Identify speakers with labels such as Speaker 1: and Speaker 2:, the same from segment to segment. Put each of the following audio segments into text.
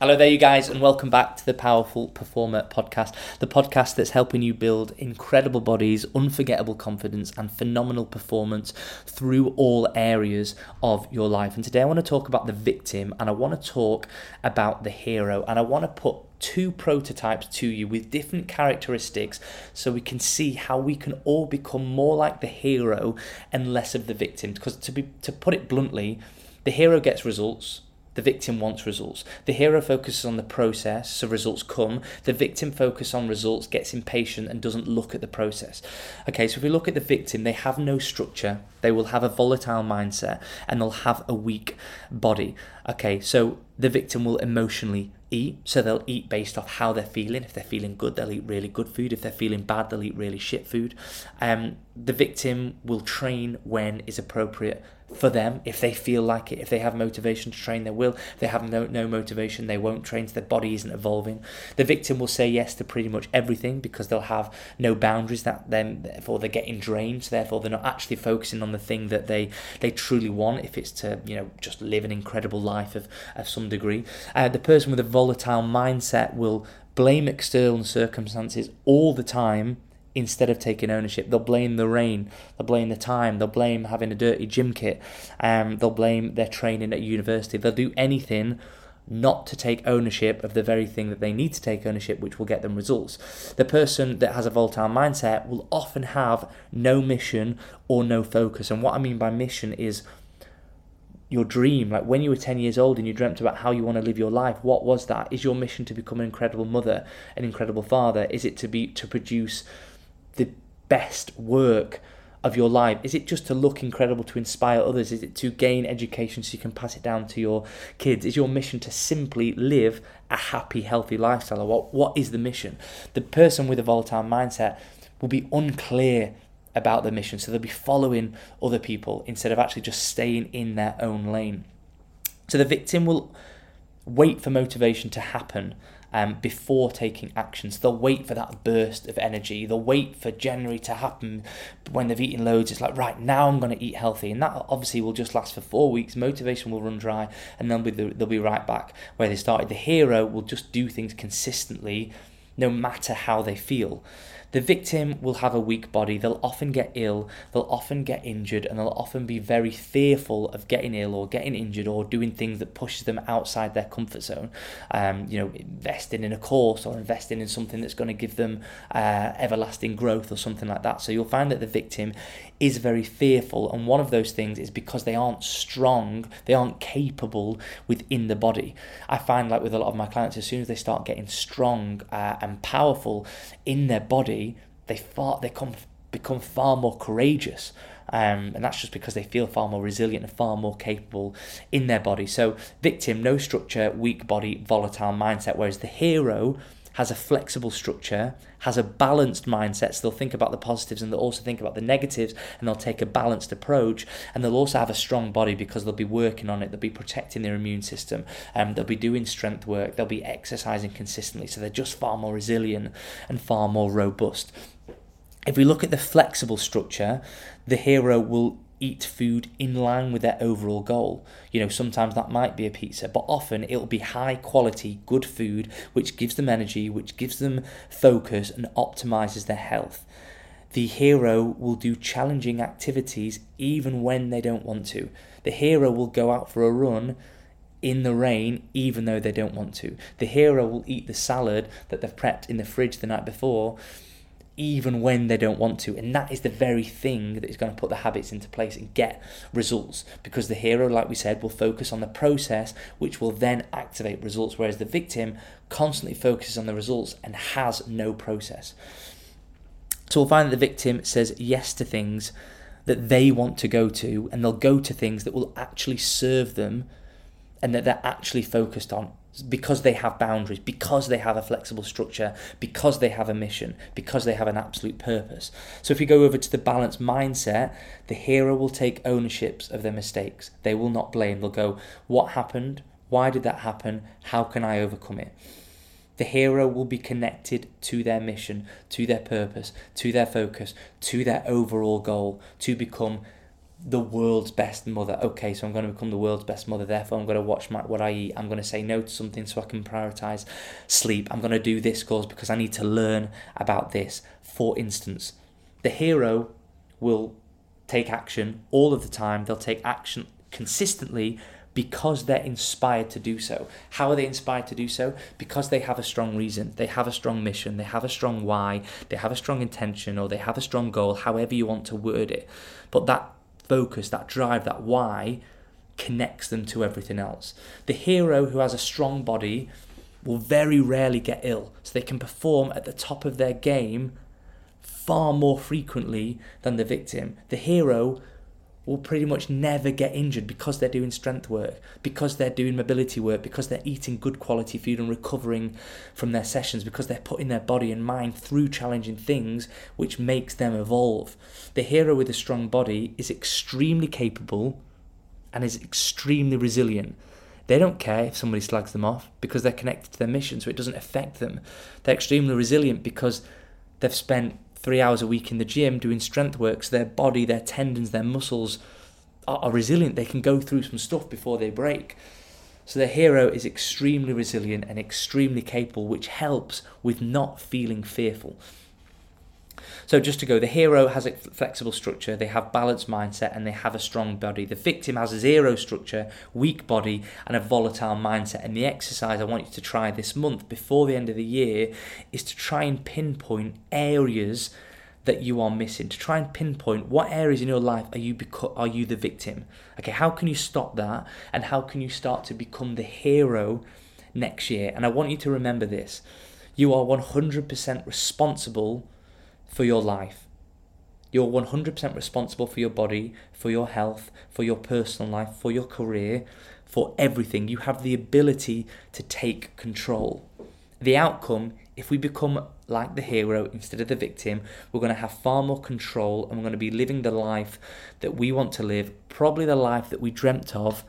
Speaker 1: Hello there, you guys, and welcome back to the Powerful Performer podcast, the podcast that's helping you build incredible bodies, unforgettable confidence, and phenomenal performance through all areas of your life. And today I want to talk about the victim and I want to talk about the hero, and I want to put two prototypes to you with different characteristics so we can see how we can all become more like the hero and less of the victim. Because to be to put it bluntly, the hero gets results the victim wants results. The hero focuses on the process, so results come. The victim focuses on results, gets impatient, and doesn't look at the process. Okay, so if we look at the victim, they have no structure, they will have a volatile mindset, and they'll have a weak body. Okay, so the victim will emotionally eat. So they'll eat based off how they're feeling. If they're feeling good, they'll eat really good food. If they're feeling bad, they'll eat really shit food. Um, the victim will train when is appropriate for them. If they feel like it if they have motivation to train they will. If they have no, no motivation they won't train so their body isn't evolving. The victim will say yes to pretty much everything because they'll have no boundaries that then therefore they're getting drained so therefore they're not actually focusing on the thing that they they truly want if it's to you know just live an incredible life of, of some degree. Uh, the person with a volatile mindset will blame external circumstances all the time instead of taking ownership. They'll blame the rain, they'll blame the time, they'll blame having a dirty gym kit, um, they'll blame their training at university. They'll do anything not to take ownership of the very thing that they need to take ownership, which will get them results. The person that has a volatile mindset will often have no mission or no focus. And what I mean by mission is your dream like when you were 10 years old and you dreamt about how you want to live your life what was that is your mission to become an incredible mother an incredible father is it to be to produce the best work of your life? Is it just to look incredible to inspire others? Is it to gain education so you can pass it down to your kids? Is your mission to simply live a happy, healthy lifestyle? Or what, what is the mission? The person with a volatile mindset will be unclear about the mission, so they'll be following other people instead of actually just staying in their own lane. So the victim will wait for motivation to happen um, before taking actions. They'll wait for that burst of energy. They'll wait for January to happen when they've eaten loads. It's like, right, now I'm going to eat healthy. And that obviously will just last for four weeks. Motivation will run dry and then they'll they'll be right back where they started. The hero will just do things consistently no matter how they feel. The victim will have a weak body, they'll often get ill, they'll often get injured, and they'll often be very fearful of getting ill or getting injured or doing things that pushes them outside their comfort zone. Um, you know, investing in a course or investing in something that's going to give them uh, everlasting growth or something like that. So you'll find that the victim is very fearful, and one of those things is because they aren't strong, they aren't capable within the body. I find like with a lot of my clients, as soon as they start getting strong uh, and powerful in their body, they far they come become far more courageous. Um, and that's just because they feel far more resilient and far more capable in their body. So, victim, no structure, weak body, volatile mindset. Whereas the hero has a flexible structure, has a balanced mindset, so they'll think about the positives and they'll also think about the negatives and they'll take a balanced approach. And they'll also have a strong body because they'll be working on it, they'll be protecting their immune system, um, they'll be doing strength work, they'll be exercising consistently. So they're just far more resilient and far more robust. If we look at the flexible structure, the hero will eat food in line with their overall goal. You know, sometimes that might be a pizza, but often it'll be high quality, good food, which gives them energy, which gives them focus and optimizes their health. The hero will do challenging activities even when they don't want to. The hero will go out for a run in the rain even though they don't want to. The hero will eat the salad that they've prepped in the fridge the night before even when they don't want to. And that is the very thing that is going to put the habits into place and get results. Because the hero, like we said, will focus on the process, which will then activate results, whereas the victim constantly focuses on the results and has no process. So we'll find that the victim says yes to things that they want to go to, and they'll go to things that will actually serve them and that they're actually focused on because they have boundaries, because they have a flexible structure, because they have a mission, because they have an absolute purpose. So if we go over to the balanced mindset, the hero will take ownerships of their mistakes. They will not blame. They'll go, What happened? Why did that happen? How can I overcome it? The hero will be connected to their mission, to their purpose, to their focus, to their overall goal, to become the world's best mother. Okay, so I'm going to become the world's best mother. Therefore, I'm going to watch my, what I eat. I'm going to say no to something so I can prioritize sleep. I'm going to do this course because I need to learn about this. For instance, the hero will take action all of the time. They'll take action consistently because they're inspired to do so. How are they inspired to do so? Because they have a strong reason, they have a strong mission, they have a strong why, they have a strong intention, or they have a strong goal, however you want to word it. But that focus, that drive, that why connects them to everything else. The hero who has a strong body will very rarely get ill, so they can perform at the top of their game far more frequently than the victim. The hero will pretty much never get injured because they're doing strength work, because they're doing mobility work, because they're eating good quality food and recovering from their sessions, because they're putting their body and mind through challenging things, which makes them evolve. The hero with a strong body is extremely capable and is extremely resilient. They don't care if somebody slags them off because they're connected to their mission, so it doesn't affect them. They're extremely resilient because they've spent three hours a week in the gym doing strength work, so their body, their tendons, their muscles are, are resilient. They can go through some stuff before they break. So the hero is extremely resilient and extremely capable, which helps with not feeling fearful. So just to go, the hero has a flexible structure, they have balanced mindset, and they have a strong body. The victim has a zero structure, weak body, and a volatile mindset. And the exercise I want you to try this month before the end of the year is to try and pinpoint areas that you are missing. To try and pinpoint what areas in your life are you beco- are you the victim? Okay how can you stop that? And how can you start to become the hero next year? And i want you to remember this. You are 100% responsible for your life. You're 100% responsible for your body, for your health, for your personal life, for your career, for everything. You have the ability to take control. The outcome, if we become like the hero instead of the victim, we're going to have far more control and we're going to be living the life that we want to live, probably the life that we dreamt of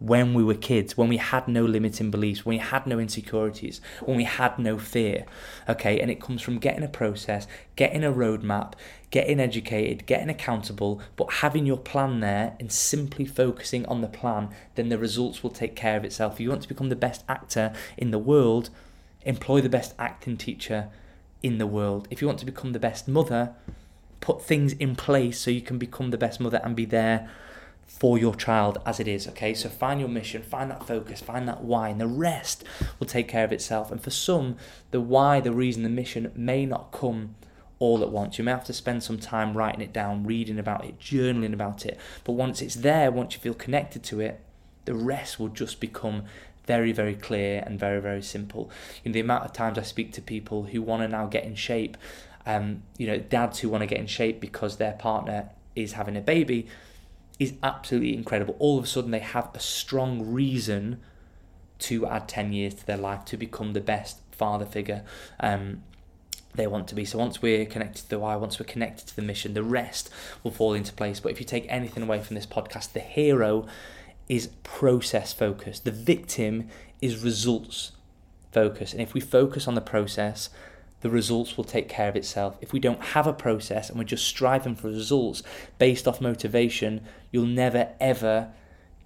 Speaker 1: when we were kids, when we had no limiting beliefs, when we had no insecurities, when we had no fear. Okay, and it comes from getting a process, getting a roadmap, getting educated, getting accountable, but having your plan there and simply focusing on the plan, then the results will take care of itself. If you want to become the best actor in the world, employ the best acting teacher in the world. If you want to become the best mother, put things in place so you can become the best mother and be there for your child as it is. Okay, so find your mission, find that focus, find that why, and the rest will take care of itself. And for some, the why, the reason, the mission may not come all at once. You may have to spend some time writing it down, reading about it, journaling about it. But once it's there, once you feel connected to it, the rest will just become very, very clear and very, very simple. You know, the amount of times I speak to people who want to now get in shape, um, you know, dads who want to get in shape because their partner is having a baby, is absolutely incredible. All of a sudden, they have a strong reason to add 10 years to their life to become the best father figure um, they want to be. So once we're connected to the why, once we're connected to the mission, the rest will fall into place. But if you take anything away from this podcast, the hero is process focused, the victim is results focused. And if we focus on the process, the results will take care of itself. If we don't have a process and we're just striving for results based off motivation, you'll never ever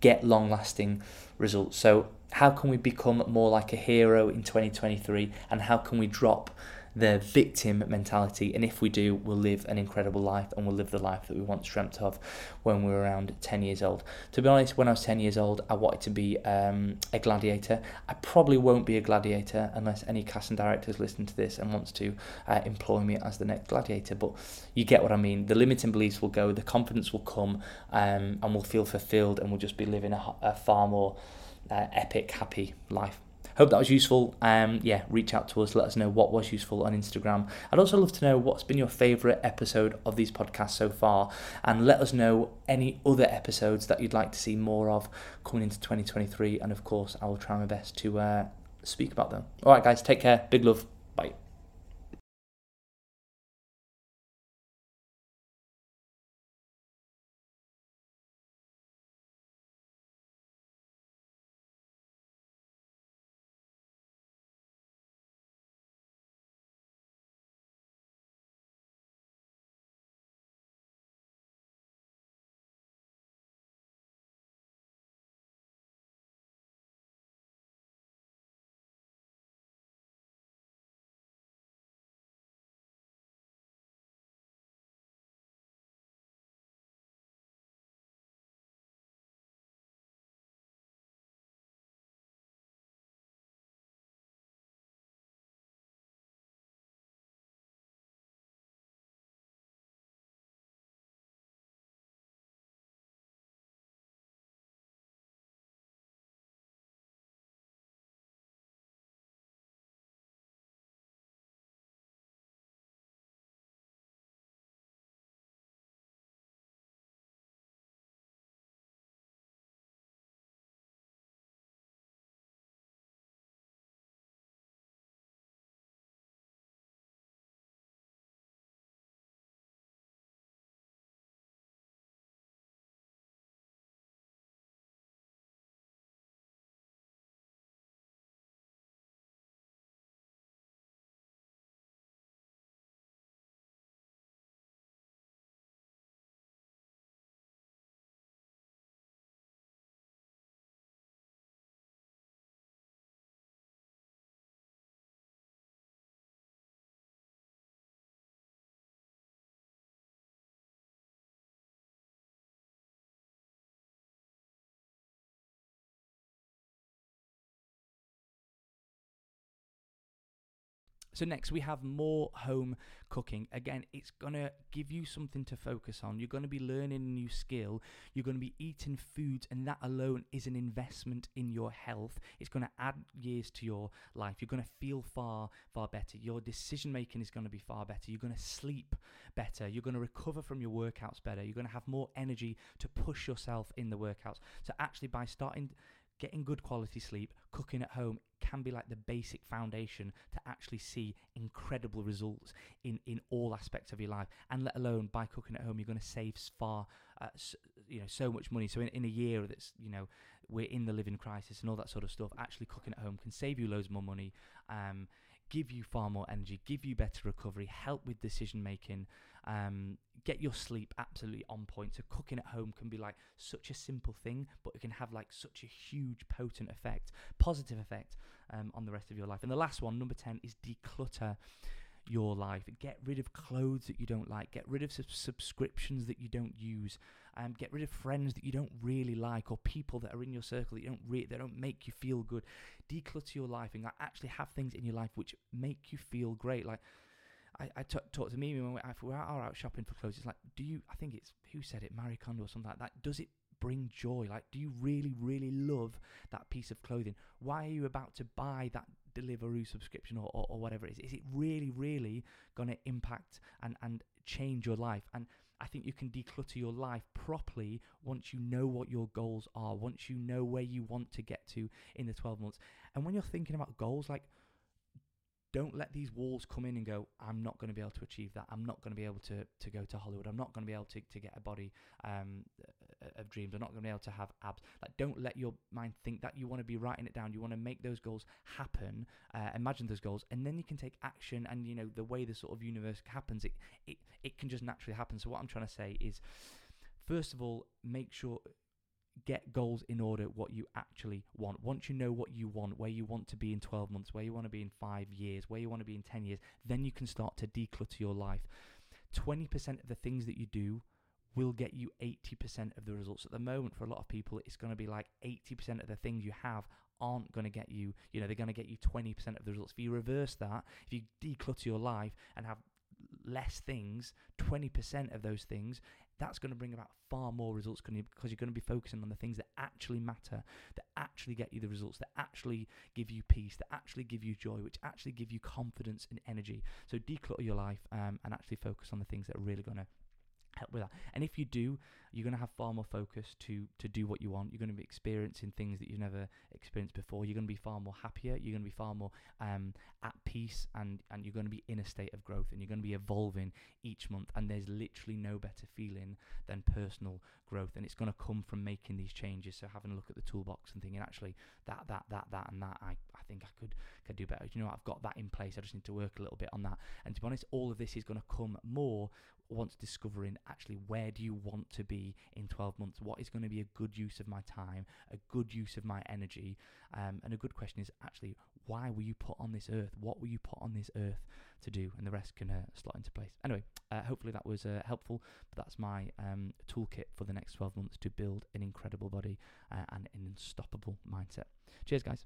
Speaker 1: get long lasting results. So, how can we become more like a hero in 2023 and how can we drop the victim mentality. And if we do, we'll live an incredible life and we'll live the life that we once dreamt of when we were around 10 years old. To be honest, when I was 10 years old, I wanted to be um, a gladiator. I probably won't be a gladiator unless any casting directors listen to this and wants to uh, employ me as the next gladiator. But you get what I mean. The limiting beliefs will go, the confidence will come, um, and we'll feel fulfilled and we'll just be living a, a far more uh, epic, happy life. Hope that was useful. Um, yeah, reach out to us. Let us know what was useful on Instagram. I'd also love to know what's been your favourite episode of these podcasts so far, and let us know any other episodes that you'd like to see more of coming into 2023. And of course, I will try my best to uh, speak about them. All right, guys, take care. Big love.
Speaker 2: So, next we have more home cooking. Again, it's going to give you something to focus on. You're going to be learning a new skill. You're going to be eating foods, and that alone is an investment in your health. It's going to add years to your life. You're going to feel far, far better. Your decision making is going to be far better. You're going to sleep better. You're going to recover from your workouts better. You're going to have more energy to push yourself in the workouts. So, actually, by starting getting good quality sleep, cooking at home can be like the basic foundation to actually see incredible results in in all aspects of your life. And let alone by cooking at home you're going to save far uh, you know so much money. So in, in a year that's you know we're in the living crisis and all that sort of stuff actually cooking at home can save you loads more money um, give you far more energy give you better recovery help with decision making um, get your sleep absolutely on point so cooking at home can be like such a simple thing but it can have like such a huge potent effect positive effect um, on the rest of your life. And the last one, number 10, is declutter your life. Get rid of clothes that you don't like. Get rid of subscriptions that you don't use. Um, get rid of friends that you don't really like or people that are in your circle that you don't re- that don't make you feel good. Declutter your life and like, actually have things in your life which make you feel great. Like I, I t- talked to Mimi when we, if we're out, out shopping for clothes. It's like, do you? I think it's who said it, Marie Kondo or something like that. Does it bring joy? Like, do you really, really love that piece of clothing? Why are you about to buy that Deliveroo subscription or, or, or whatever it is? Is it really, really going to impact and, and change your life? And I think you can declutter your life properly once you know what your goals are, once you know where you want to get to in the 12 months. And when you're thinking about goals, like, don't let these walls come in and go, I'm not going to be able to achieve that. I'm not going to be able to, to go to Hollywood. I'm not going to be able to, to get a body um, of dreams. I'm not going to be able to have abs. Like, don't let your mind think that you want to be writing it down. You want to make those goals happen. Uh, imagine those goals, and then you can take action. And you know the way the sort of universe happens, it it it can just naturally happen. So what I'm trying to say is, first of all, make sure get goals in order what you actually want. Once you know what you want, where you want to be in 12 months, where you want to be in five years, where you want to be in 10 years, then you can start to declutter your life. 20% of the things that you do will get you 80% of the results. At the moment, for a lot of people, it's going to be like 80% of the things you have aren't going to get you, you know, they're going to get you 20% of the results. If you reverse that, if you declutter your life and have less things, 20% of those things, that's going to bring about far more results because you're going to be focusing on the things that actually matter, that actually get you the results, that actually give you peace, that actually give you joy, which actually give you confidence and energy. So declutter your life um, and actually focus on the things that are really going to help with that. And if you do, you're going to have far more focus to to do what you want. You're going to be experiencing things that you've never experienced before. You're going to be far more happier. You're going to be far more um, at peace, and and you're going to be in a state of growth, and you're going to be evolving each month. And there's literally no better feeling than personal growth, and it's going to come from making these changes. So having a look at the toolbox and thinking, actually, that that that that and that, I I think I could could do better. You know, I've got that in place. I just need to work a little bit on that. And to be honest, all of this is going to come more once discovering actually where do you want to be in 12 months? What is going to be a good use of my time a good use of my energy? Um, and a good question is actually why were you put on this earth? What were you put on this earth to do? And the rest can uh, slot into place. Anyway uh, hopefully that was uh, helpful. But that's my um, toolkit for the next 12 months to build an incredible body uh, and an unstoppable mindset. Cheers guys